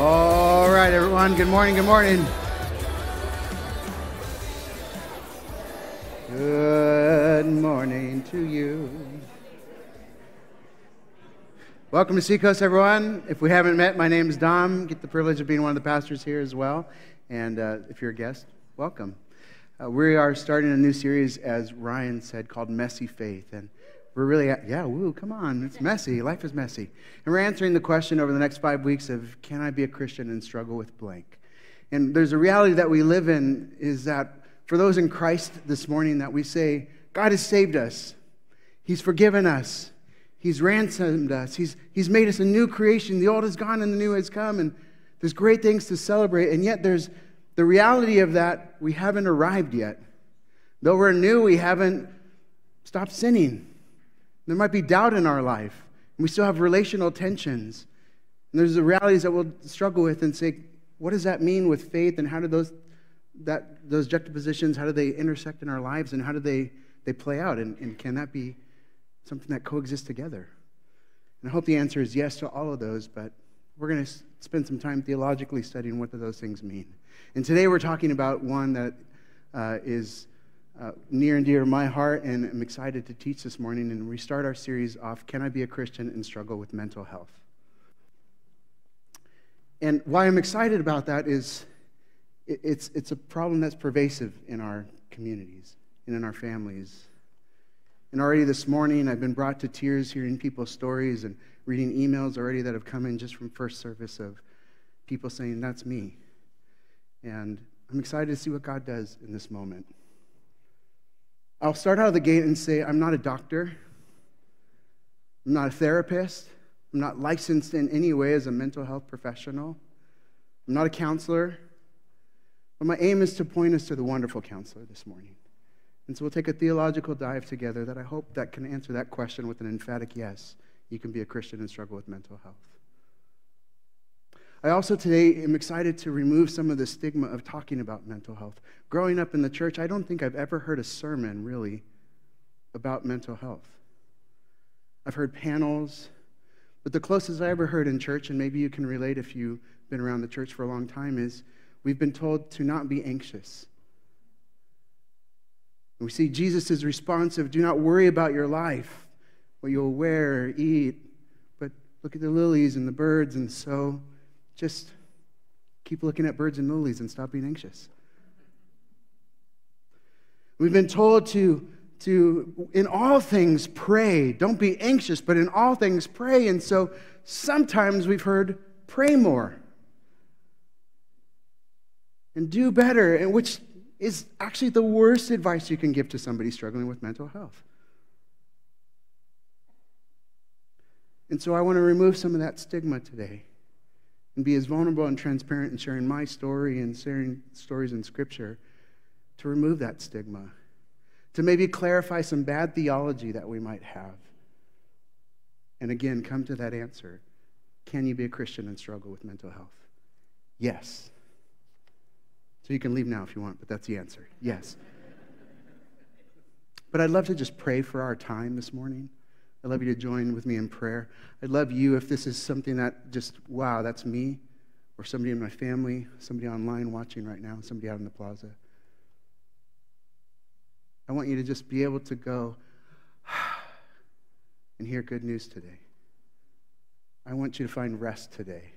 All right, everyone. Good morning. Good morning. Good morning to you. Welcome to Seacoast, everyone. If we haven't met, my name is Dom. Get the privilege of being one of the pastors here as well. And uh, if you're a guest, welcome. Uh, we are starting a new series, as Ryan said, called Messy Faith. And we're really, at, yeah, woo, come on. It's messy. Life is messy. And we're answering the question over the next five weeks of can I be a Christian and struggle with blank? And there's a reality that we live in is that for those in Christ this morning, that we say, God has saved us, He's forgiven us. He's ransomed us. He's, he's made us a new creation. The old is gone and the new has come. And there's great things to celebrate. And yet, there's the reality of that we haven't arrived yet. Though we're new, we haven't stopped sinning. There might be doubt in our life. And we still have relational tensions. And there's the realities that we'll struggle with and say, what does that mean with faith? And how do those, that, those juxtapositions, how do they intersect in our lives? And how do they, they play out? And, and can that be something that coexists together? And I hope the answer is yes to all of those, but we're going to spend some time theologically studying what do those things mean. And today we're talking about one that uh, is uh, near and dear to my heart, and I'm excited to teach this morning and restart our series off Can I Be a Christian and Struggle with Mental Health? And why I'm excited about that is it's, it's a problem that's pervasive in our communities and in our families and already this morning, I've been brought to tears hearing people's stories and reading emails already that have come in just from first service of people saying, That's me. And I'm excited to see what God does in this moment. I'll start out of the gate and say, I'm not a doctor, I'm not a therapist, I'm not licensed in any way as a mental health professional, I'm not a counselor. But my aim is to point us to the wonderful counselor this morning. And so we'll take a theological dive together that I hope that can answer that question with an emphatic yes. You can be a Christian and struggle with mental health. I also today am excited to remove some of the stigma of talking about mental health. Growing up in the church, I don't think I've ever heard a sermon really about mental health. I've heard panels, but the closest I ever heard in church, and maybe you can relate if you've been around the church for a long time, is we've been told to not be anxious we see Jesus' response of, Do not worry about your life, what you'll wear or eat, but look at the lilies and the birds, and so just keep looking at birds and lilies and stop being anxious. We've been told to, to, in all things, pray. Don't be anxious, but in all things, pray. And so sometimes we've heard, pray more and do better, and which is actually the worst advice you can give to somebody struggling with mental health. And so I want to remove some of that stigma today and be as vulnerable and transparent in sharing my story and sharing stories in Scripture to remove that stigma, to maybe clarify some bad theology that we might have. And again, come to that answer Can you be a Christian and struggle with mental health? Yes. So you can leave now if you want, but that's the answer. Yes. But I'd love to just pray for our time this morning. I'd love you to join with me in prayer. I'd love you if this is something that just, wow, that's me, or somebody in my family, somebody online watching right now, somebody out in the plaza. I want you to just be able to go and hear good news today. I want you to find rest today.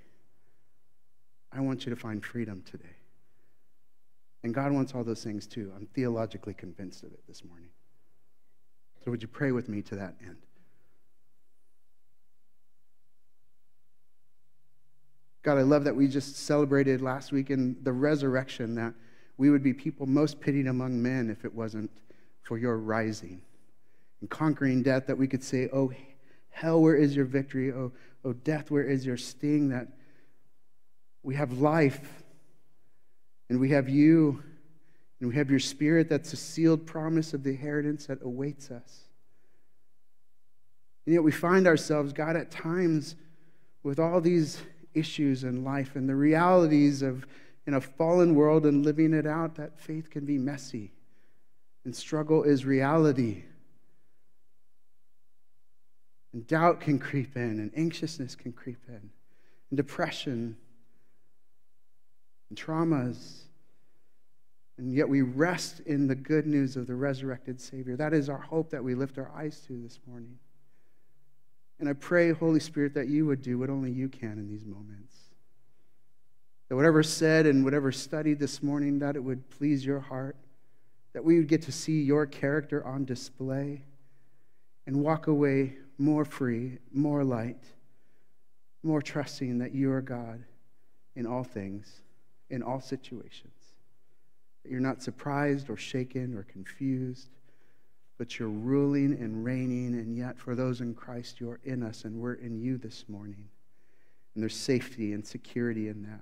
I want you to find freedom today. And God wants all those things too. I'm theologically convinced of it this morning. So, would you pray with me to that end? God, I love that we just celebrated last week in the resurrection that we would be people most pitied among men if it wasn't for your rising and conquering death, that we could say, Oh, hell, where is your victory? Oh, oh death, where is your sting? That we have life and we have you, and we have your spirit that's a sealed promise of the inheritance that awaits us. And yet we find ourselves, God, at times with all these issues in life and the realities of in a fallen world and living it out, that faith can be messy. And struggle is reality. And doubt can creep in, and anxiousness can creep in, and depression and traumas. And yet we rest in the good news of the resurrected Savior. That is our hope that we lift our eyes to this morning. And I pray, Holy Spirit, that you would do what only you can in these moments. That whatever said and whatever studied this morning, that it would please your heart. That we would get to see your character on display and walk away more free, more light, more trusting that you are God in all things, in all situations. That you're not surprised or shaken or confused, but you're ruling and reigning, and yet for those in Christ, you're in us and we're in you this morning. And there's safety and security in that.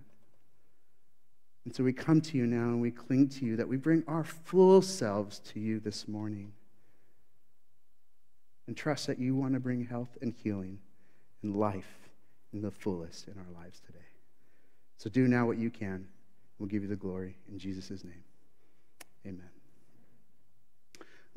And so we come to you now and we cling to you, that we bring our full selves to you this morning. And trust that you want to bring health and healing and life in the fullest in our lives today. So do now what you can. We'll give you the glory in Jesus' name. Amen.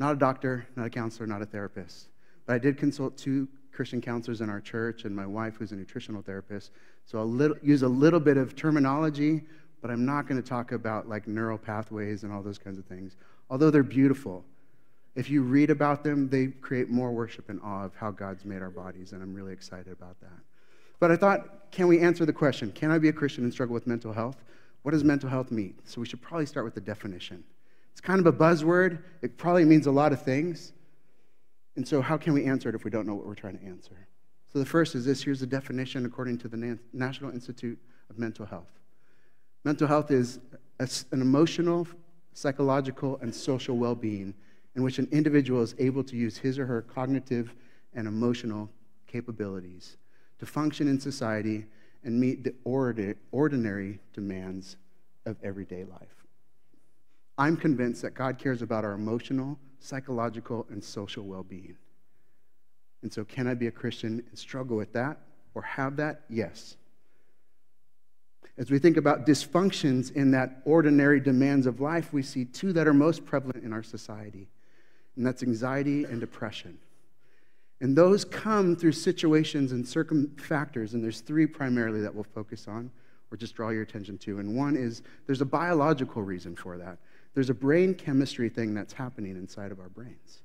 Not a doctor, not a counselor, not a therapist, but I did consult two Christian counselors in our church and my wife, who's a nutritional therapist. So I'll little, use a little bit of terminology, but I'm not going to talk about like neural pathways and all those kinds of things, although they're beautiful. If you read about them, they create more worship and awe of how God's made our bodies, and I'm really excited about that. But I thought, can we answer the question can I be a Christian and struggle with mental health? What does mental health mean? So we should probably start with the definition. It's kind of a buzzword. It probably means a lot of things. And so, how can we answer it if we don't know what we're trying to answer? So, the first is this here's the definition according to the National Institute of Mental Health Mental health is an emotional, psychological, and social well being in which an individual is able to use his or her cognitive and emotional capabilities to function in society and meet the ordinary demands of everyday life. I'm convinced that God cares about our emotional, psychological, and social well being. And so, can I be a Christian and struggle with that or have that? Yes. As we think about dysfunctions in that ordinary demands of life, we see two that are most prevalent in our society, and that's anxiety and depression. And those come through situations and circum factors, and there's three primarily that we'll focus on or just draw your attention to. And one is there's a biological reason for that. There's a brain chemistry thing that's happening inside of our brains.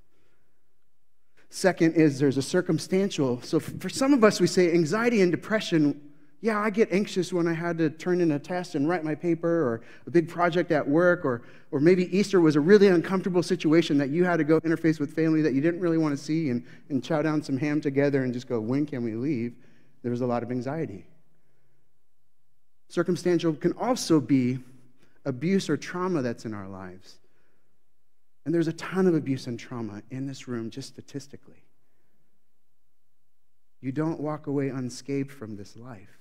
Second is there's a circumstantial. So for some of us, we say anxiety and depression. Yeah, I get anxious when I had to turn in a test and write my paper or a big project at work, or, or maybe Easter was a really uncomfortable situation that you had to go interface with family that you didn't really want to see and, and chow down some ham together and just go, when can we leave? There was a lot of anxiety. Circumstantial can also be abuse or trauma that's in our lives. And there's a ton of abuse and trauma in this room, just statistically. You don't walk away unscathed from this life.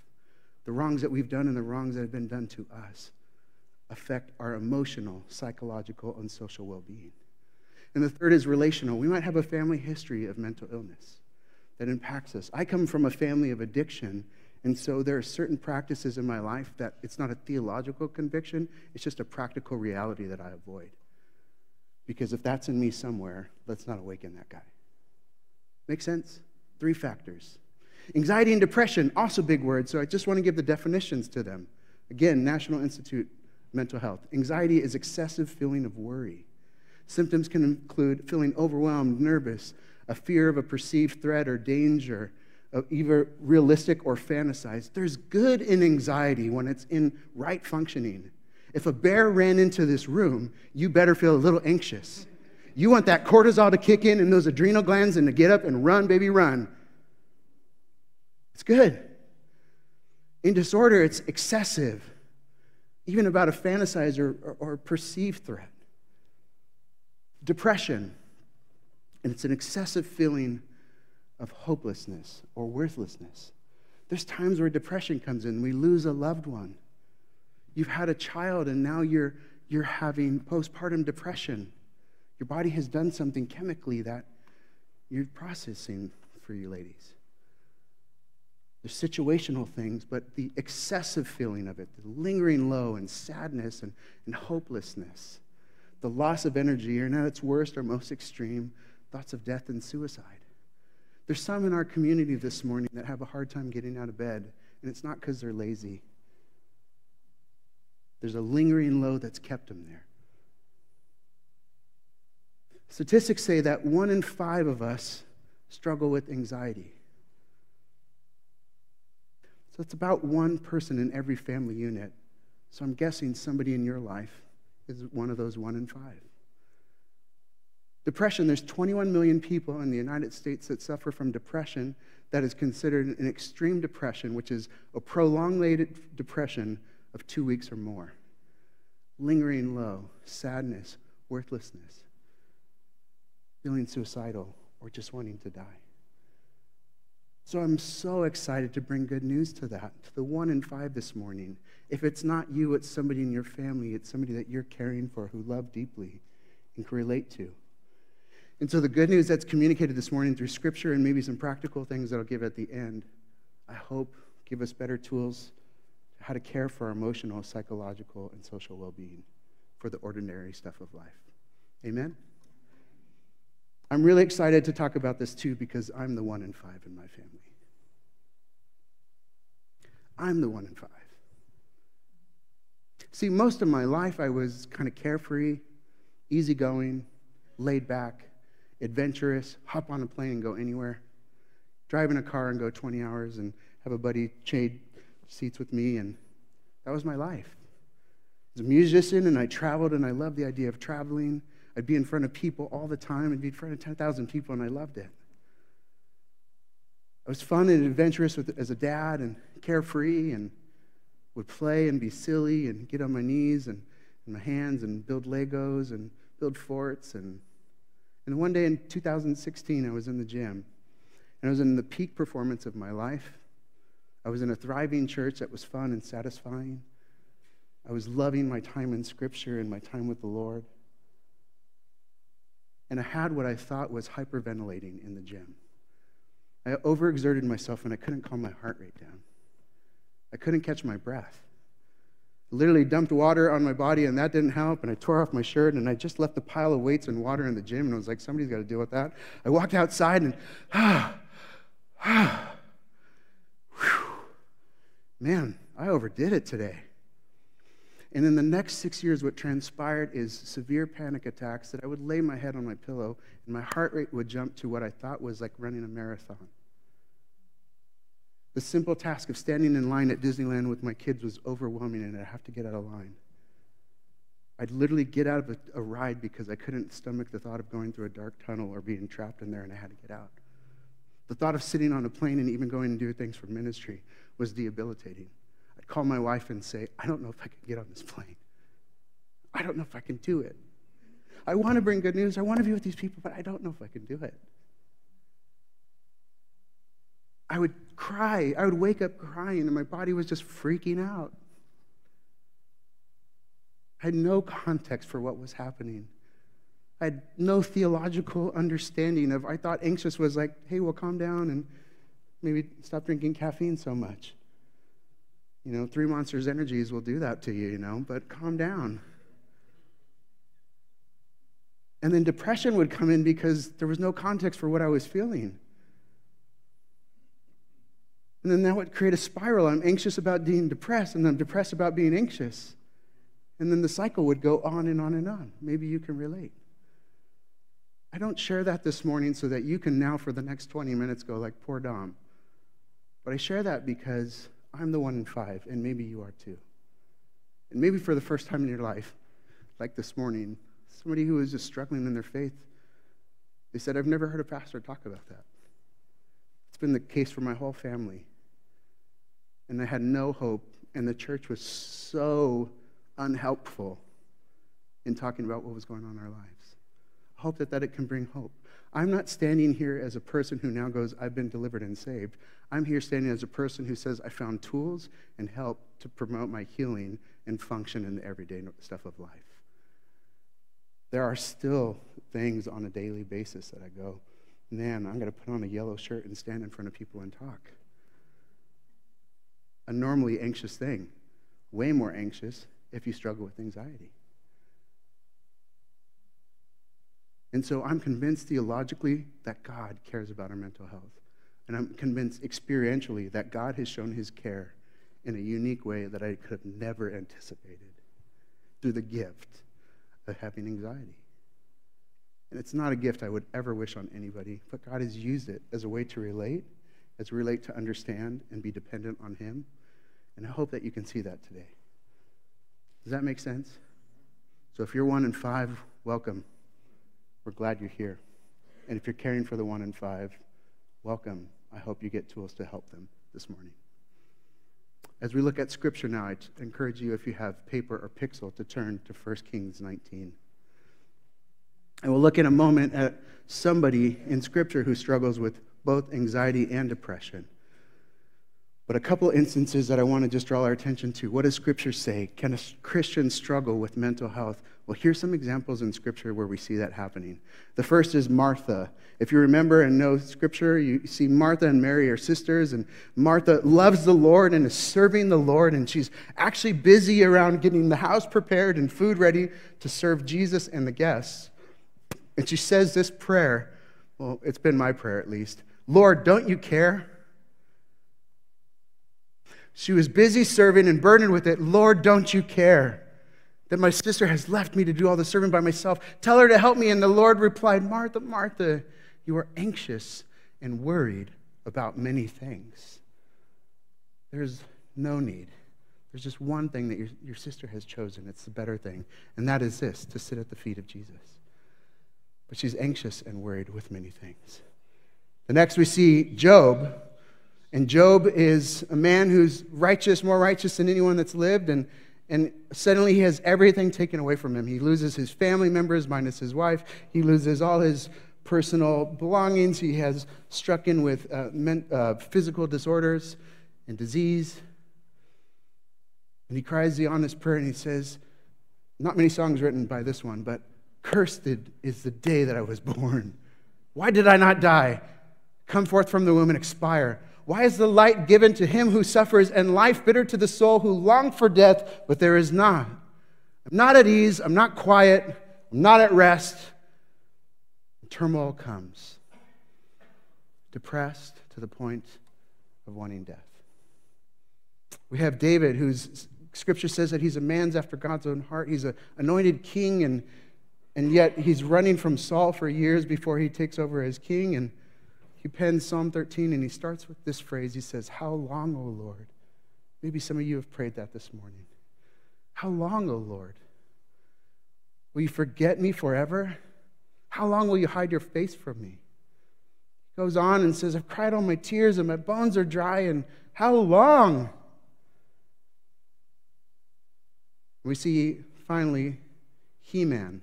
The wrongs that we've done and the wrongs that have been done to us affect our emotional, psychological, and social well being. And the third is relational. We might have a family history of mental illness that impacts us. I come from a family of addiction and so there are certain practices in my life that it's not a theological conviction, it's just a practical reality that I avoid. Because if that's in me somewhere, let's not awaken that guy. Make sense? Three factors. Anxiety and depression, also big words, so I just want to give the definitions to them. Again, National Institute Mental Health. Anxiety is excessive feeling of worry. Symptoms can include feeling overwhelmed, nervous, a fear of a perceived threat or danger, either realistic or fantasized. There's good in anxiety when it's in right functioning. If a bear ran into this room, you better feel a little anxious. You want that cortisol to kick in and those adrenal glands and to get up and run, baby, run. It's good. In disorder, it's excessive, even about a fantasized or, or, or perceived threat. Depression, and it's an excessive feeling of hopelessness or worthlessness. There's times where depression comes in. We lose a loved one. You've had a child and now you're, you're having postpartum depression. Your body has done something chemically that you're processing for you ladies. There's situational things, but the excessive feeling of it, the lingering low and sadness and, and hopelessness, the loss of energy, and at its worst or most extreme, thoughts of death and suicide. There's some in our community this morning that have a hard time getting out of bed, and it's not because they're lazy. There's a lingering low that's kept them there. Statistics say that one in five of us struggle with anxiety. So it's about one person in every family unit. So I'm guessing somebody in your life is one of those one in five. Depression, there's 21 million people in the United States that suffer from depression that is considered an extreme depression, which is a prolonged depression of two weeks or more. Lingering low, sadness, worthlessness, feeling suicidal, or just wanting to die. So I'm so excited to bring good news to that, to the one in five this morning. If it's not you, it's somebody in your family, it's somebody that you're caring for who love deeply and can relate to. And so the good news that's communicated this morning through scripture and maybe some practical things that I'll give at the end, I hope give us better tools how to care for our emotional, psychological, and social well-being for the ordinary stuff of life. Amen. I'm really excited to talk about this too because I'm the one in five in my family. I'm the one in five. See, most of my life I was kind of carefree, easygoing, laid back, adventurous, hop on a plane and go anywhere, drive in a car and go 20 hours and have a buddy trade seats with me, and that was my life. I was a musician and I traveled and I loved the idea of traveling. I'd be in front of people all the time. I'd be in front of 10,000 people, and I loved it. I was fun and adventurous with, as a dad and carefree and would play and be silly and get on my knees and, and my hands and build Legos and build forts. And, and one day in 2016, I was in the gym and I was in the peak performance of my life. I was in a thriving church that was fun and satisfying. I was loving my time in Scripture and my time with the Lord and I had what I thought was hyperventilating in the gym. I overexerted myself and I couldn't calm my heart rate down. I couldn't catch my breath. Literally dumped water on my body and that didn't help. And I tore off my shirt and I just left a pile of weights and water in the gym. And I was like, somebody's got to deal with that. I walked outside and, ah, ah, whew. man, I overdid it today. And in the next six years, what transpired is severe panic attacks that I would lay my head on my pillow and my heart rate would jump to what I thought was like running a marathon. The simple task of standing in line at Disneyland with my kids was overwhelming, and I'd have to get out of line. I'd literally get out of a, a, ride because I couldn't stomach the thought of going through a dark tunnel or being trapped in there, and I had to get out. The thought of sitting on a plane and even going and do things for ministry was debilitating I'd call my wife and say, I don't know if I can get on this plane. I don't know if I can do it. I want to bring good news. I want to be with these people, but I don't know if I can do it. I would cry. I would wake up crying, and my body was just freaking out. I had no context for what was happening. I had no theological understanding of, I thought anxious was like, hey, well, calm down and maybe stop drinking caffeine so much. You know, Three Monsters Energies will do that to you, you know, but calm down. And then depression would come in because there was no context for what I was feeling. And then that would create a spiral. I'm anxious about being depressed, and I'm depressed about being anxious. And then the cycle would go on and on and on. Maybe you can relate. I don't share that this morning so that you can now, for the next 20 minutes, go like, poor Dom. But I share that because I'm the one in five, and maybe you are too. And maybe for the first time in your life, like this morning, somebody who is just struggling in their faith, they said, I've never heard a pastor talk about that. It's been the case for my whole family. And I had no hope, and the church was so unhelpful in talking about what was going on in our lives. I hope that, that it can bring hope. I'm not standing here as a person who now goes, I've been delivered and saved. I'm here standing as a person who says, I found tools and help to promote my healing and function in the everyday stuff of life. There are still things on a daily basis that I go, man, I'm going to put on a yellow shirt and stand in front of people and talk. A normally anxious thing, way more anxious if you struggle with anxiety. And so I'm convinced theologically that God cares about our mental health. And I'm convinced experientially that God has shown his care in a unique way that I could have never anticipated. through the gift of having anxiety. And it's not a gift I would ever wish on anybody, but God has used it as a way to relate, as a relate to understand and be dependent on Him. And I hope that you can see that today. Does that make sense? So if you're one in five, welcome. We're glad you're here. And if you're caring for the one in five, welcome. I hope you get tools to help them this morning. As we look at Scripture now, I encourage you, if you have paper or pixel, to turn to 1 Kings 19. And we'll look in a moment at somebody in Scripture who struggles with both anxiety and depression. But a couple instances that I want to just draw our attention to. What does Scripture say? Can a Christian struggle with mental health? Well, here's some examples in Scripture where we see that happening. The first is Martha. If you remember and know Scripture, you see Martha and Mary are sisters, and Martha loves the Lord and is serving the Lord, and she's actually busy around getting the house prepared and food ready to serve Jesus and the guests. And she says this prayer. Well, it's been my prayer at least. Lord, don't you care? She was busy serving and burdened with it. Lord, don't you care that my sister has left me to do all the serving by myself? Tell her to help me. And the Lord replied, Martha, Martha, you are anxious and worried about many things. There's no need. There's just one thing that your, your sister has chosen. It's the better thing. And that is this to sit at the feet of Jesus. But she's anxious and worried with many things. The next we see Job and Job is a man who's righteous, more righteous than anyone that's lived, and, and suddenly he has everything taken away from him. He loses his family members, minus his wife. He loses all his personal belongings. He has struck in with uh, men, uh, physical disorders and disease. And he cries the honest prayer and he says, Not many songs written by this one, but cursed is the day that I was born. Why did I not die? Come forth from the womb and expire. Why is the light given to him who suffers and life bitter to the soul who long for death, but there is none? I'm not at ease. I'm not quiet. I'm not at rest. And Turmoil comes. Depressed to the point of wanting death. We have David, whose scripture says that he's a man's after God's own heart. He's an anointed king, and, and yet he's running from Saul for years before he takes over as king. And he pens Psalm 13 and he starts with this phrase. He says, How long, O Lord? Maybe some of you have prayed that this morning. How long, O Lord? Will you forget me forever? How long will you hide your face from me? He goes on and says, I've cried all my tears and my bones are dry, and how long? We see finally Heman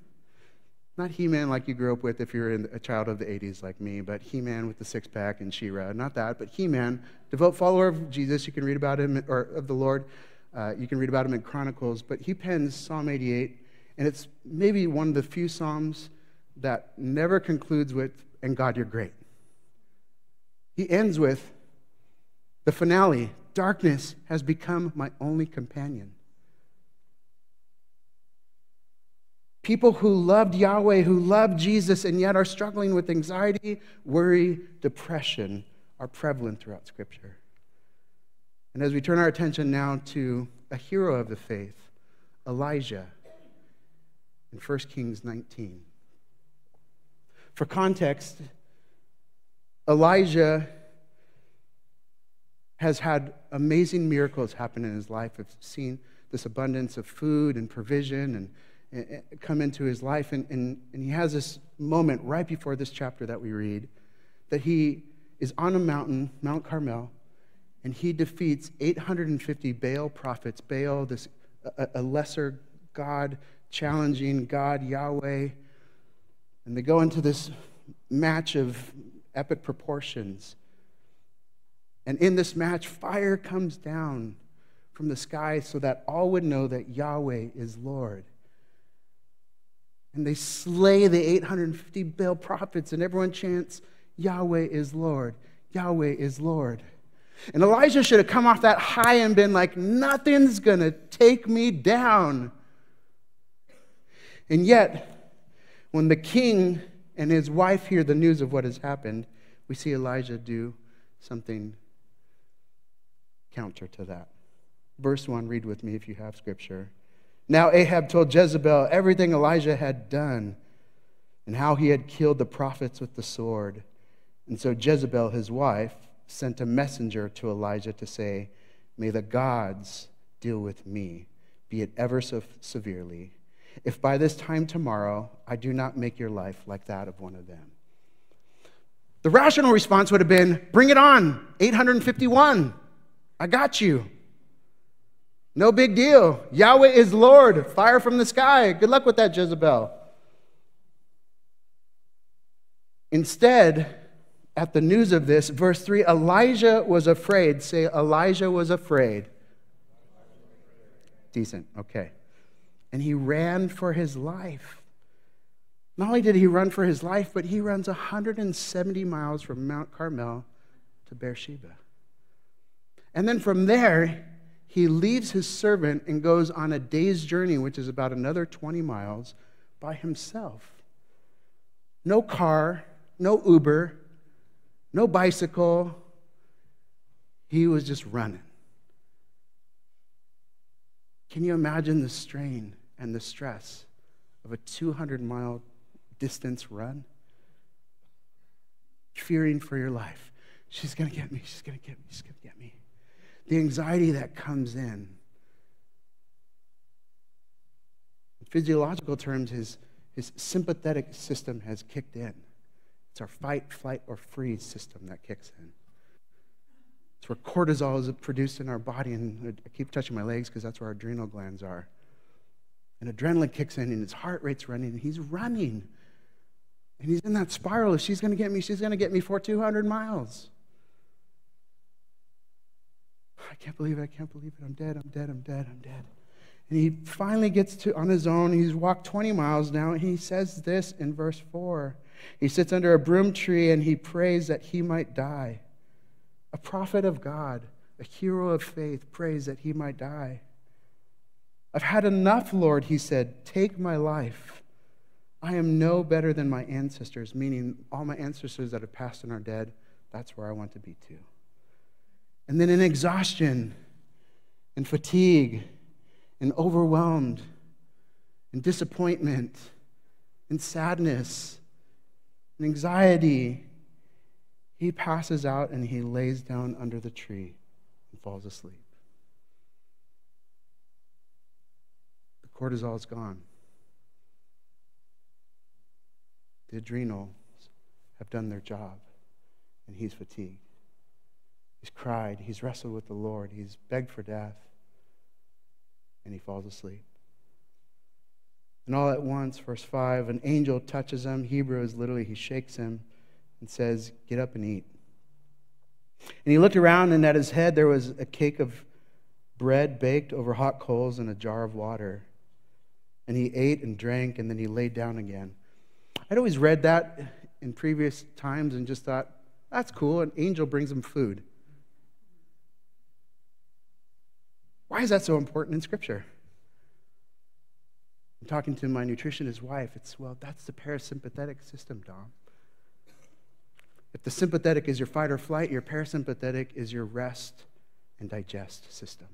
not He Man like you grew up with if you're a child of the 80s like me, but He Man with the six pack and She Ra. Not that, but Heman, devout follower of Jesus. You can read about him, or of the Lord. Uh, you can read about him in Chronicles. But he pens Psalm 88, and it's maybe one of the few Psalms that never concludes with, and God, you're great. He ends with the finale darkness has become my only companion. People who loved Yahweh, who loved Jesus, and yet are struggling with anxiety, worry, depression are prevalent throughout Scripture. And as we turn our attention now to a hero of the faith, Elijah, in 1 Kings 19. For context, Elijah has had amazing miracles happen in his life. I've seen this abundance of food and provision and come into his life. And, and, and he has this moment right before this chapter that we read that he is on a mountain, Mount Carmel, and he defeats 850 Baal prophets. Baal, this a, a lesser God, challenging God, Yahweh. And they go into this match of epic proportions. And in this match, fire comes down from the sky so that all would know that Yahweh is Lord and they slay the 850 Baal prophets, and everyone chants, Yahweh is Lord, Yahweh is Lord. And Elijah should have come off that high and been like, nothing's going to take me down. And yet, when the king and his wife hear the news of what has happened, we see Elijah do something counter to that. Verse 1, read with me if you have scripture. Now Ahab told Jezebel everything Elijah had done and how he had killed the prophets with the sword. And so Jezebel, his wife, sent a messenger to Elijah to say, May the gods deal with me, be it ever so severely, if by this time tomorrow I do not make your life like that of one of them. The rational response would have been, Bring it on, 851. I got you. No big deal. Yahweh is Lord. Fire from the sky. Good luck with that, Jezebel. Instead, at the news of this, verse 3 Elijah was afraid. Say, Elijah was afraid. Decent, okay. And he ran for his life. Not only did he run for his life, but he runs 170 miles from Mount Carmel to Beersheba. And then from there, he leaves his servant and goes on a day's journey, which is about another 20 miles, by himself. No car, no Uber, no bicycle. He was just running. Can you imagine the strain and the stress of a 200 mile distance run? Fearing for your life. She's going to get me. She's going to get me. She's going to get me. The anxiety that comes in. In physiological terms, his, his sympathetic system has kicked in. It's our fight, flight, or freeze system that kicks in. It's where cortisol is produced in our body, and I keep touching my legs because that's where our adrenal glands are. And adrenaline kicks in, and his heart rate's running, and he's running. And he's in that spiral. If she's going to get me, she's going to get me for 200 miles. I can't believe it. I can't believe it. I'm dead. I'm dead. I'm dead. I'm dead. And he finally gets to on his own. He's walked 20 miles now, and he says this in verse 4. He sits under a broom tree and he prays that he might die. A prophet of God, a hero of faith, prays that he might die. I've had enough, Lord, he said. Take my life. I am no better than my ancestors, meaning all my ancestors that have passed and are dead. That's where I want to be too. And then in exhaustion and fatigue and overwhelmed and disappointment and sadness and anxiety, he passes out and he lays down under the tree and falls asleep. The cortisol is gone. The adrenals have done their job, and he's fatigued. He's cried, he's wrestled with the Lord, he's begged for death, and he falls asleep. And all at once, verse 5, an angel touches him. Hebrew is literally, he shakes him and says, Get up and eat. And he looked around, and at his head there was a cake of bread baked over hot coals and a jar of water. And he ate and drank, and then he laid down again. I'd always read that in previous times and just thought, that's cool. An angel brings him food. Why is that so important in Scripture? I'm talking to my nutritionist wife. It's, well, that's the parasympathetic system, Dom. If the sympathetic is your fight or flight, your parasympathetic is your rest and digest system.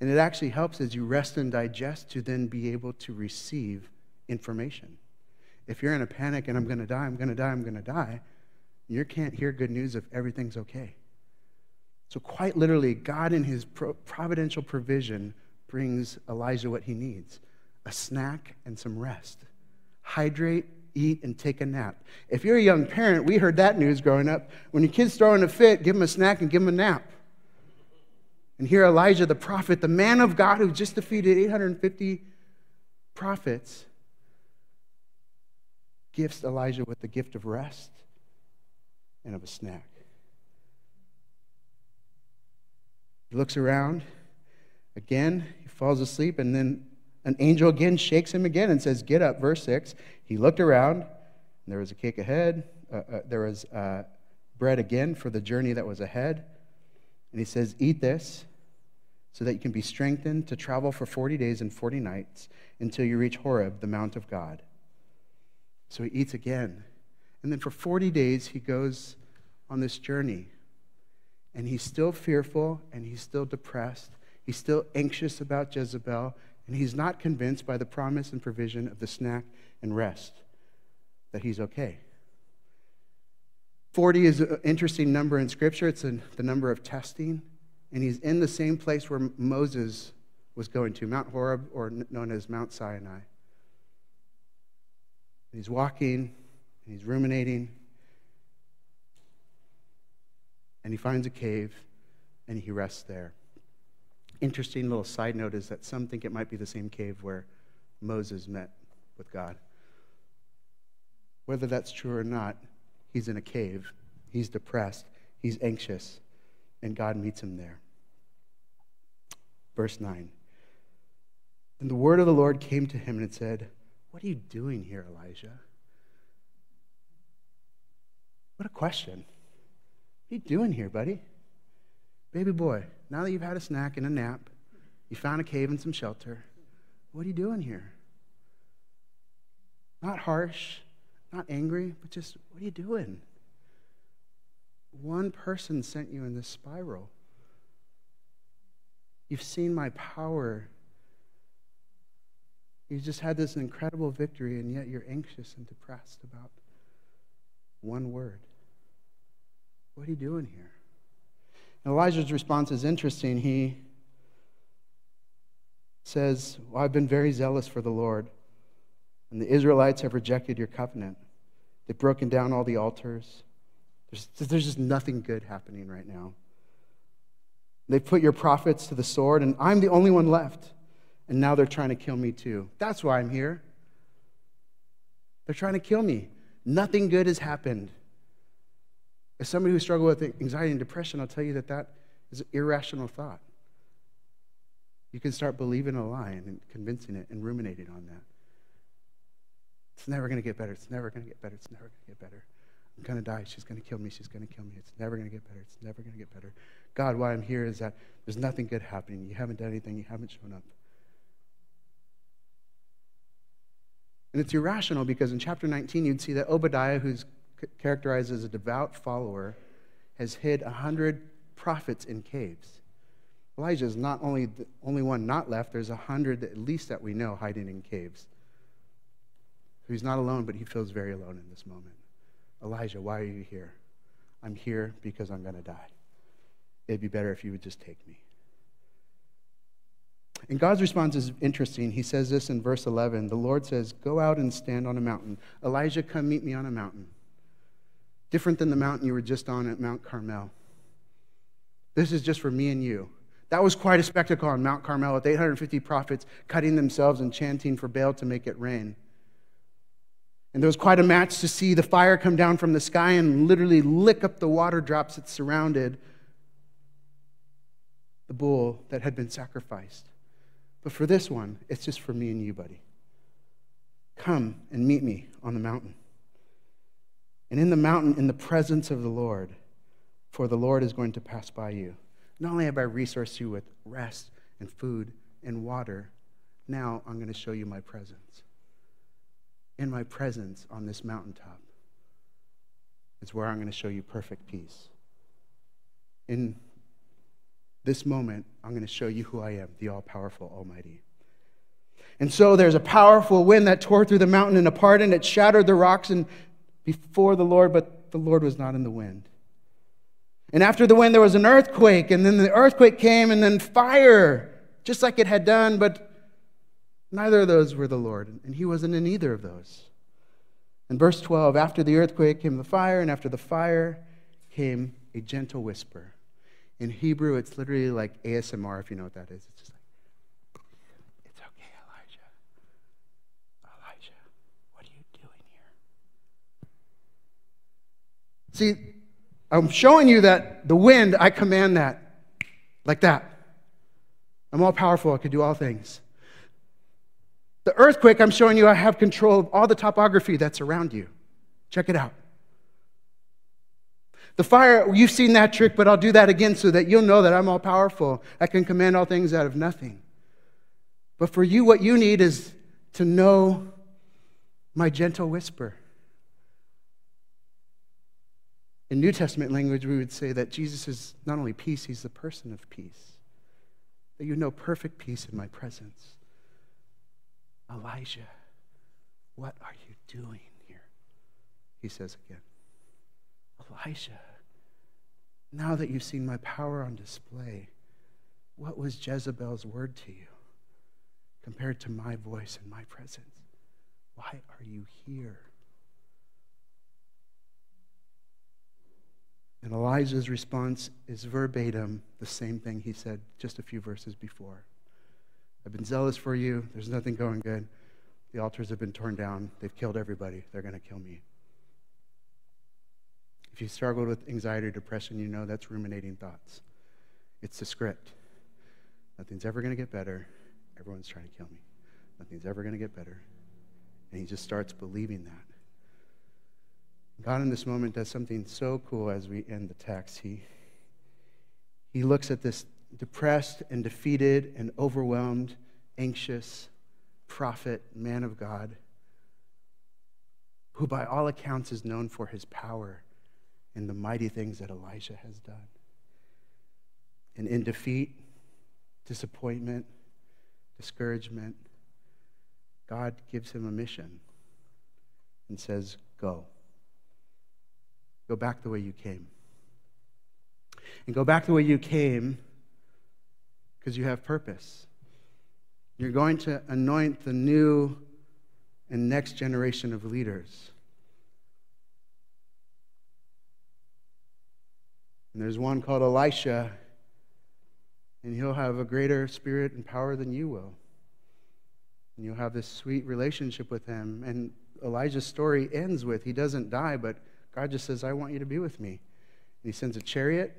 And it actually helps as you rest and digest to then be able to receive information. If you're in a panic and I'm going to die, I'm going to die, I'm going to die, you can't hear good news if everything's okay. So, quite literally, God, in his providential provision, brings Elijah what he needs a snack and some rest. Hydrate, eat, and take a nap. If you're a young parent, we heard that news growing up. When your kid's throwing a fit, give him a snack and give him a nap. And here, Elijah, the prophet, the man of God who just defeated 850 prophets, gifts Elijah with the gift of rest and of a snack. He looks around. Again, he falls asleep, and then an angel again shakes him again and says, Get up. Verse 6. He looked around, and there was a cake ahead. Uh, uh, there was uh, bread again for the journey that was ahead. And he says, Eat this so that you can be strengthened to travel for 40 days and 40 nights until you reach Horeb, the Mount of God. So he eats again. And then for 40 days, he goes on this journey. And he's still fearful and he's still depressed He's still anxious about Jezebel, and he's not convinced by the promise and provision of the snack and rest that he's okay. 40 is an interesting number in Scripture. It's the number of testing. And he's in the same place where Moses was going to, Mount Horeb, or known as Mount Sinai. And he's walking, and he's ruminating, and he finds a cave, and he rests there. Interesting little side note is that some think it might be the same cave where Moses met with God. Whether that's true or not, he's in a cave, he's depressed, he's anxious, and God meets him there. Verse 9. And the word of the Lord came to him and it said, What are you doing here, Elijah? What a question. What are you doing here, buddy? Baby boy, now that you've had a snack and a nap, you found a cave and some shelter, what are you doing here? Not harsh, not angry, but just, what are you doing? One person sent you in this spiral. You've seen my power. You just had this incredible victory, and yet you're anxious and depressed about one word. What are you doing here? And Elijah's response is interesting. He says, Well, I've been very zealous for the Lord, and the Israelites have rejected your covenant. They've broken down all the altars. There's, there's just nothing good happening right now. They've put your prophets to the sword, and I'm the only one left. And now they're trying to kill me too. That's why I'm here. They're trying to kill me. Nothing good has happened. As somebody who struggled with anxiety and depression, I'll tell you that that is an irrational thought. You can start believing a lie and convincing it and ruminating on that. It's never going to get better. It's never going to get better. It's never going to get better. I'm going to die. She's going to kill me. She's going to kill me. It's never going to get better. It's never going to get better. God, why I'm here is that there's nothing good happening. You haven't done anything. You haven't shown up. And it's irrational because in chapter 19, you'd see that Obadiah, who's characterized as a devout follower, has hid a hundred prophets in caves. Elijah is not only the only one not left, there's a hundred at least that we know hiding in caves. So he's not alone, but he feels very alone in this moment. Elijah, why are you here? I'm here because I'm going to die. It'd be better if you would just take me. And God's response is interesting. He says this in verse 11. The Lord says, Go out and stand on a mountain. Elijah, come meet me on a mountain. Different than the mountain you were just on at Mount Carmel. This is just for me and you. That was quite a spectacle on Mount Carmel with 850 prophets cutting themselves and chanting for Baal to make it rain. And there was quite a match to see the fire come down from the sky and literally lick up the water drops that surrounded the bull that had been sacrificed. But for this one, it's just for me and you, buddy. Come and meet me on the mountain. And in the mountain, in the presence of the Lord, for the Lord is going to pass by you. Not only have I resourced you with rest and food and water, now I'm going to show you my presence in my presence on this mountaintop is where I'm going to show you perfect peace. In this moment, I'm going to show you who I am, the all powerful Almighty. And so there's a powerful wind that tore through the mountain and apart, and it shattered the rocks and before the Lord, but the Lord was not in the wind. And after the wind, there was an earthquake, and then the earthquake came, and then fire, just like it had done, but Neither of those were the Lord, and he wasn't in either of those. In verse 12, after the earthquake came the fire, and after the fire came a gentle whisper. In Hebrew, it's literally like ASMR, if you know what that is. It's just like, it's okay, Elijah. Elijah, what are you doing here? See, I'm showing you that the wind, I command that, like that. I'm all powerful, I can do all things. The earthquake, I'm showing you, I have control of all the topography that's around you. Check it out. The fire, you've seen that trick, but I'll do that again so that you'll know that I'm all powerful. I can command all things out of nothing. But for you, what you need is to know my gentle whisper. In New Testament language, we would say that Jesus is not only peace, he's the person of peace. that you know perfect peace in my presence. Elijah, what are you doing here? He says again. Elijah, now that you've seen my power on display, what was Jezebel's word to you compared to my voice and my presence? Why are you here? And Elijah's response is verbatim the same thing he said just a few verses before. I've been zealous for you. There's nothing going good. The altars have been torn down. They've killed everybody. They're going to kill me. If you struggled with anxiety or depression, you know that's ruminating thoughts. It's the script. Nothing's ever going to get better. Everyone's trying to kill me. Nothing's ever going to get better. And he just starts believing that. God in this moment does something so cool as we end the text. He, he looks at this depressed and defeated and overwhelmed, anxious prophet, man of God, who by all accounts is known for his power and the mighty things that Elijah has done. And in defeat, disappointment, discouragement, God gives him a mission and says, Go. Go back the way you came. And go back the way you came because you have purpose. You're going to anoint the new and next generation of leaders. And there's one called Elisha, and he'll have a greater spirit and power than you will. And you'll have this sweet relationship with him. And Elijah's story ends with he doesn't die, but God just says, I want you to be with me. And he sends a chariot.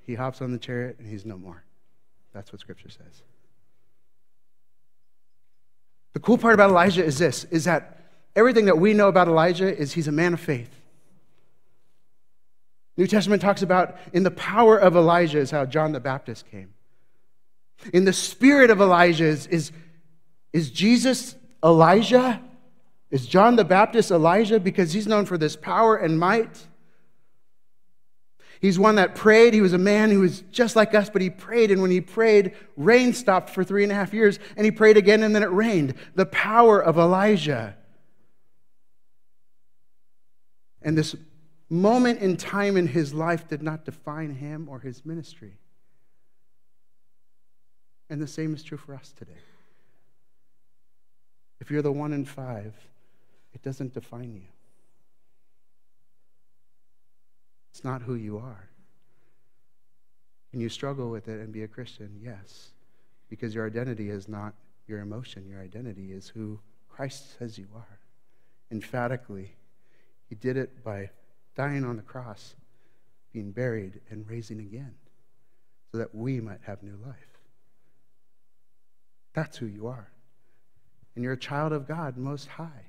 He hops on the chariot, and he's no more. That's what Scripture says. The cool part about Elijah is this is that everything that we know about Elijah is he's a man of faith. New Testament talks about in the power of Elijah is how John the Baptist came. In the spirit of Elijah is, is, is Jesus Elijah? Is John the Baptist Elijah? Because he's known for this power and might. He's one that prayed. He was a man who was just like us, but he prayed. And when he prayed, rain stopped for three and a half years. And he prayed again, and then it rained. The power of Elijah. And this moment in time in his life did not define him or his ministry. And the same is true for us today. If you're the one in five, it doesn't define you. It's not who you are. Can you struggle with it and be a Christian? Yes. Because your identity is not your emotion, your identity is who Christ says you are. Emphatically, He did it by dying on the cross, being buried, and raising again so that we might have new life. That's who you are. And you're a child of God, Most High,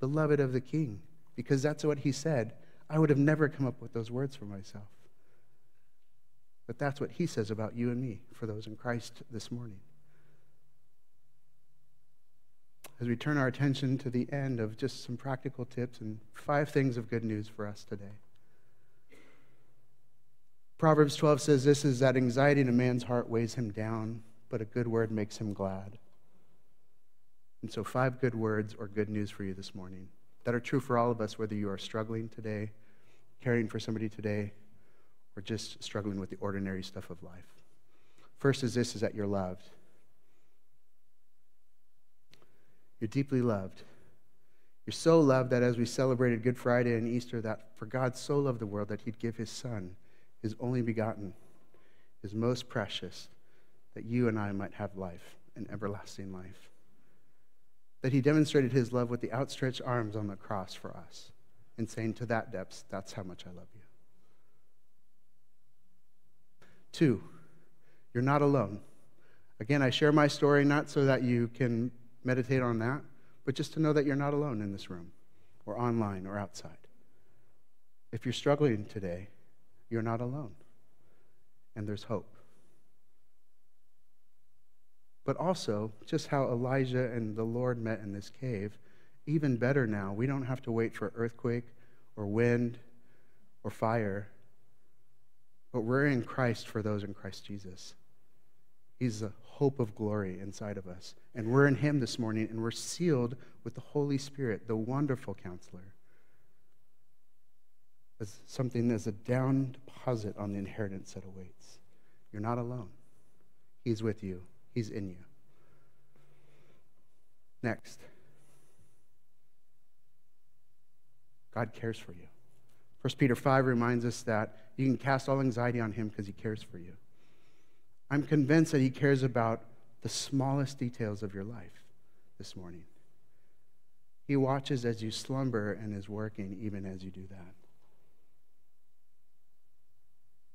beloved of the King, because that's what He said. I would have never come up with those words for myself. But that's what He says about you and me for those in Christ this morning. as we turn our attention to the end of just some practical tips and five things of good news for us today. Proverbs 12 says this is that anxiety in a man's heart weighs him down, but a good word makes him glad. And so, five good words or good news for you this morning that are true for all of us, whether you are struggling today, caring for somebody today, or just struggling with the ordinary stuff of life. First is this is that you're loved. You're deeply loved. You're so loved that as we celebrated Good Friday and Easter, that for God so loved the world that he'd give his Son, his only begotten, his most precious, that you and I might have life, an everlasting life. That he demonstrated his love with the outstretched arms on the cross for us, and saying to that depth, that's how much I love you. Two, you're not alone. Again, I share my story not so that you can meditate on that, but just to know that you're not alone in this room or online or outside. If you're struggling today, you're not alone, and there's hope. But also, just how Elijah and the Lord met in this cave, even better now, we don't have to wait for earthquake or wind or fire, but we're in Christ for those in Christ Jesus. He's the hope of glory inside of us. And we're in Him this morning, and we're sealed with the Holy Spirit, the wonderful counselor, as something as a down deposit on the inheritance that awaits. You're not alone. He's with you, He's in you. Next, God cares for you. 1 Peter 5 reminds us that you can cast all anxiety on Him because He cares for you. I'm convinced that He cares about the smallest details of your life this morning. He watches as you slumber and is working even as you do that.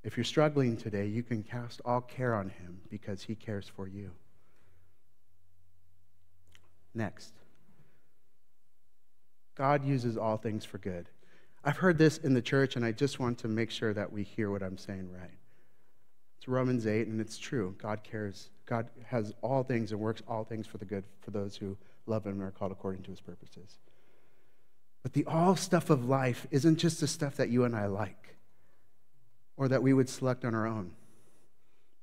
If you're struggling today, you can cast all care on Him because He cares for you. Next, God uses all things for good. I've heard this in the church, and I just want to make sure that we hear what I'm saying right. It's Romans 8, and it's true. God cares. God has all things and works all things for the good for those who love Him and are called according to His purposes. But the all stuff of life isn't just the stuff that you and I like or that we would select on our own.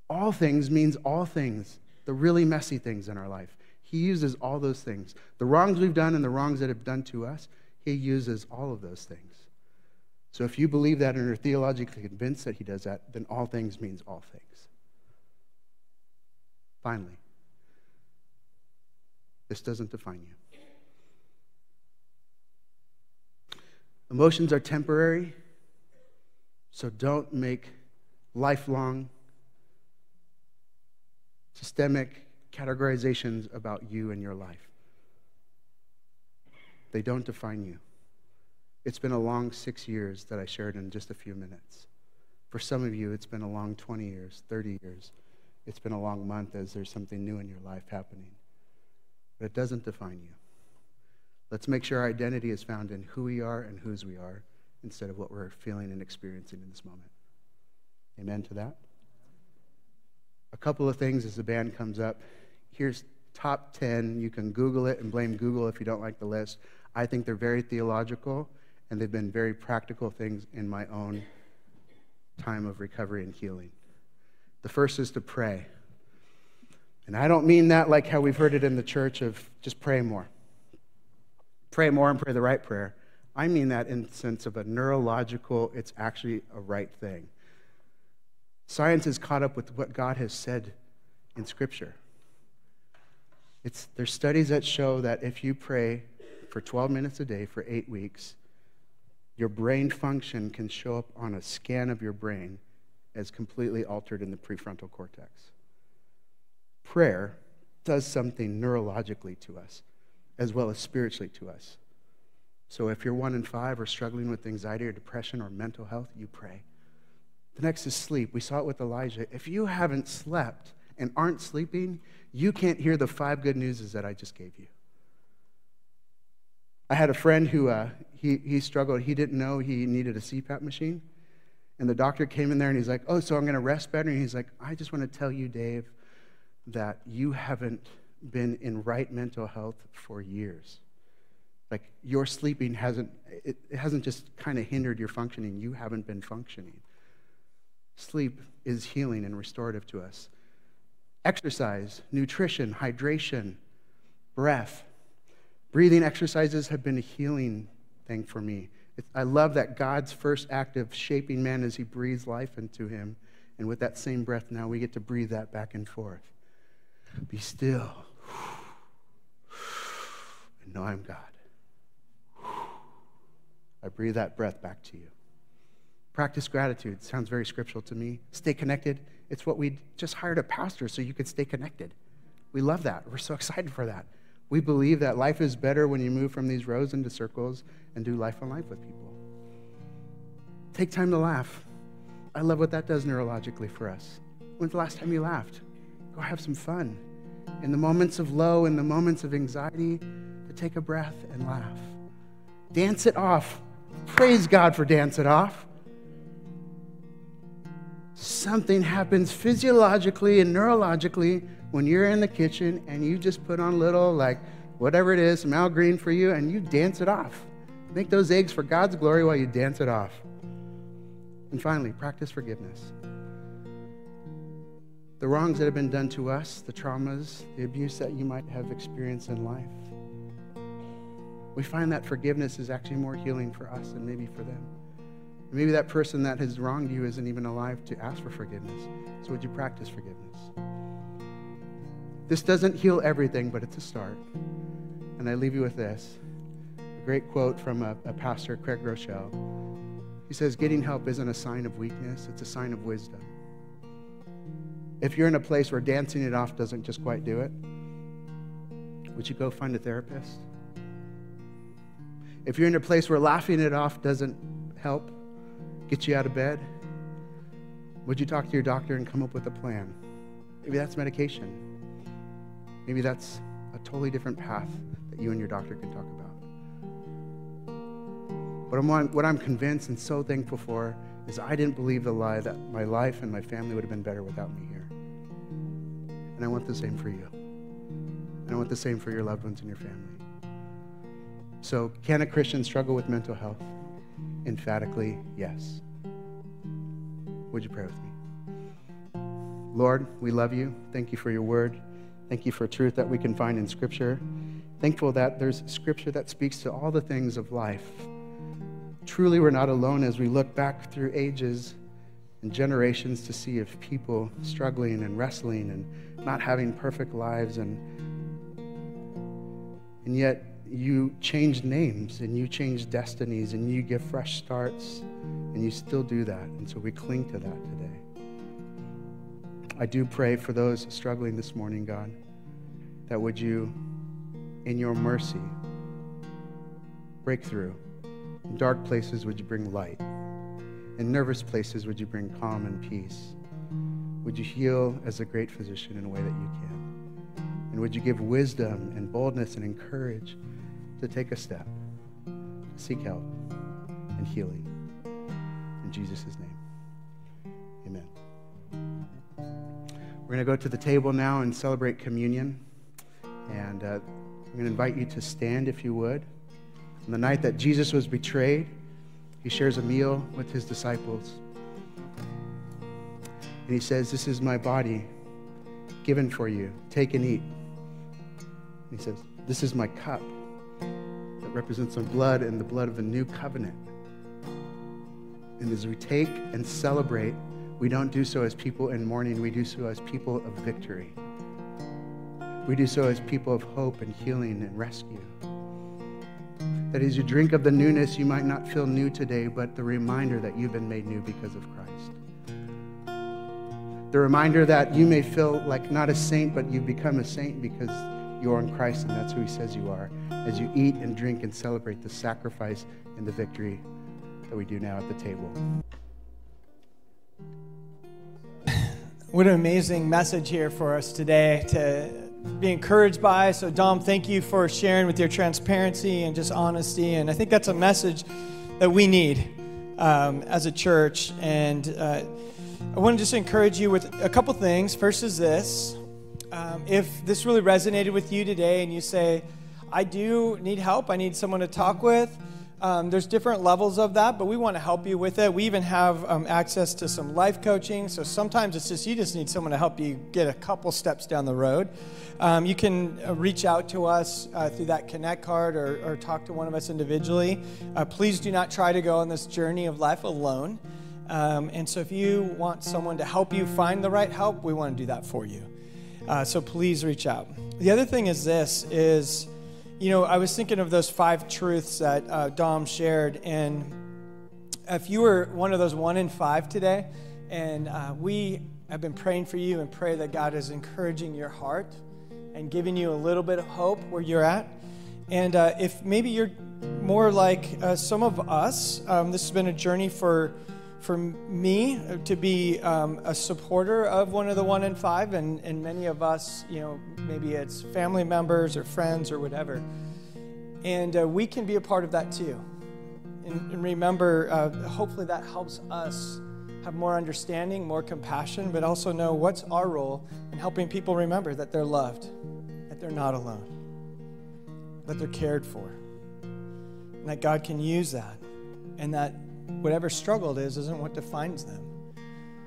All things means all things, the really messy things in our life. He uses all those things. The wrongs we've done and the wrongs that have done to us, He uses all of those things. So if you believe that and are theologically convinced that he does that, then all things means all things. Finally, this doesn't define you. Emotions are temporary, so don't make lifelong systemic categorizations about you and your life. They don't define you. It's been a long six years that I shared in just a few minutes. For some of you, it's been a long 20 years, 30 years. It's been a long month as there's something new in your life happening. But it doesn't define you. Let's make sure our identity is found in who we are and whose we are instead of what we're feeling and experiencing in this moment. Amen to that? A couple of things as the band comes up. Here's top 10. You can Google it and blame Google if you don't like the list. I think they're very theological and they've been very practical things in my own time of recovery and healing. The first is to pray. And I don't mean that like how we've heard it in the church of just pray more. Pray more and pray the right prayer. I mean that in the sense of a neurological, it's actually a right thing. Science is caught up with what God has said in Scripture. It's, there's studies that show that if you pray for 12 minutes a day for eight weeks, your brain function can show up on a scan of your brain as completely altered in the prefrontal cortex. Prayer does something neurologically to us, as well as spiritually to us. So if you're one in five or struggling with anxiety or depression or mental health, you pray. The next is sleep. We saw it with Elijah. If you haven't slept and aren't sleeping, you can't hear the five good newses that I just gave you. I had a friend who uh, he, he struggled. He didn't know he needed a CPAP machine. And the doctor came in there and he's like, Oh, so I'm going to rest better? And he's like, I just want to tell you, Dave, that you haven't been in right mental health for years. Like your sleeping hasn't, it, hasn't just kind of hindered your functioning. You haven't been functioning. Sleep is healing and restorative to us. Exercise, nutrition, hydration, breath, Breathing exercises have been a healing thing for me. I love that God's first act of shaping man as he breathes life into him. And with that same breath, now we get to breathe that back and forth. Be still. And know I'm God. I breathe that breath back to you. Practice gratitude. Sounds very scriptural to me. Stay connected. It's what we just hired a pastor so you could stay connected. We love that. We're so excited for that. We believe that life is better when you move from these rows into circles and do life on life with people. Take time to laugh. I love what that does neurologically for us. When's the last time you laughed? Go have some fun. In the moments of low, in the moments of anxiety, to take a breath and laugh. Dance it off. Praise God for dance it off. Something happens physiologically and neurologically when you're in the kitchen and you just put on little, like, whatever it is, some Al Green for you, and you dance it off. Make those eggs for God's glory while you dance it off. And finally, practice forgiveness. the wrongs that have been done to us, the traumas, the abuse that you might have experienced in life. We find that forgiveness is actually more healing for us than maybe for them. Maybe that person that has wronged you isn't even alive to ask for forgiveness. So, would you practice forgiveness? This doesn't heal everything, but it's a start. And I leave you with this a great quote from a, a pastor, Craig Groeschel. He says, Getting help isn't a sign of weakness, it's a sign of wisdom. If you're in a place where dancing it off doesn't just quite do it, would you go find a therapist? If you're in a place where laughing it off doesn't help get you out of bed, would you talk to your doctor and come up with a plan? Maybe that's medication. Maybe that's a totally different path that you and your doctor can talk about. But I'm, what I'm convinced and so thankful for is I didn't believe the lie that my life and my family would have been better without me here. And I want the same for you. And I want the same for your loved ones and your family. So, can a Christian struggle with mental health? Emphatically, yes. Would you pray with me? Lord, we love you. Thank you for your word. Thank you for truth that we can find in Scripture. Thankful that there's Scripture that speaks to all the things of life. Truly, we're not alone as we look back through ages and generations to see of people struggling and wrestling and not having perfect lives and and yet you change names and you change destinies and you give fresh starts and you still do that and so we cling to that today i do pray for those struggling this morning god that would you in your mercy break through in dark places would you bring light in nervous places, would you bring calm and peace? Would you heal as a great physician in a way that you can? And would you give wisdom and boldness and encourage to take a step, to seek help and healing? In Jesus' name, amen. We're going to go to the table now and celebrate communion. And uh, I'm going to invite you to stand if you would. On the night that Jesus was betrayed, he shares a meal with his disciples. And he says, This is my body given for you. Take and eat. He says, This is my cup represents my blood and the blood of the new covenant. And as we take and celebrate, we don't do so as people in mourning, we do so as people of victory. We do so as people of hope and healing and rescue. That as you drink of the newness, you might not feel new today, but the reminder that you've been made new because of Christ. The reminder that you may feel like not a saint, but you've become a saint because you are in Christ and that's who He says you are. As you eat and drink and celebrate the sacrifice and the victory that we do now at the table. What an amazing message here for us today to be encouraged by. So, Dom, thank you for sharing with your transparency and just honesty. And I think that's a message that we need um, as a church. And uh, I want to just encourage you with a couple things. First is this um, if this really resonated with you today and you say, I do need help, I need someone to talk with. Um, there's different levels of that, but we want to help you with it. We even have um, access to some life coaching. So sometimes it's just you just need someone to help you get a couple steps down the road. Um, you can uh, reach out to us uh, through that Connect card or, or, talk to one of us individually. Uh, please do not try to go on this journey of life alone. Um, and so if you want someone to help you find the right help, we want to do that for you. Uh, so please reach out. The other thing is this is you know, I was thinking of those five truths that uh, Dom shared, and if you were one of those one in five today, and uh, we have been praying for you and pray that God is encouraging your heart and giving you a little bit of hope where you're at. And uh, if maybe you're more like uh, some of us, um, this has been a journey for for me to be um, a supporter of one of the one in five, and, and many of us, you know, maybe it's family members or friends or whatever. And uh, we can be a part of that too. And, and remember, uh, hopefully that helps us have more understanding, more compassion, but also know what's our role in helping people remember that they're loved, that they're not alone, that they're cared for, and that God can use that, and that whatever struggle it is isn't what defines them.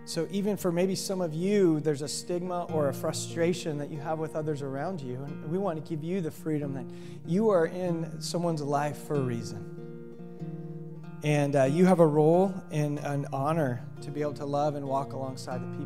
So, even for maybe some of you, there's a stigma or a frustration that you have with others around you. And we want to give you the freedom that you are in someone's life for a reason. And uh, you have a role and an honor to be able to love and walk alongside the people.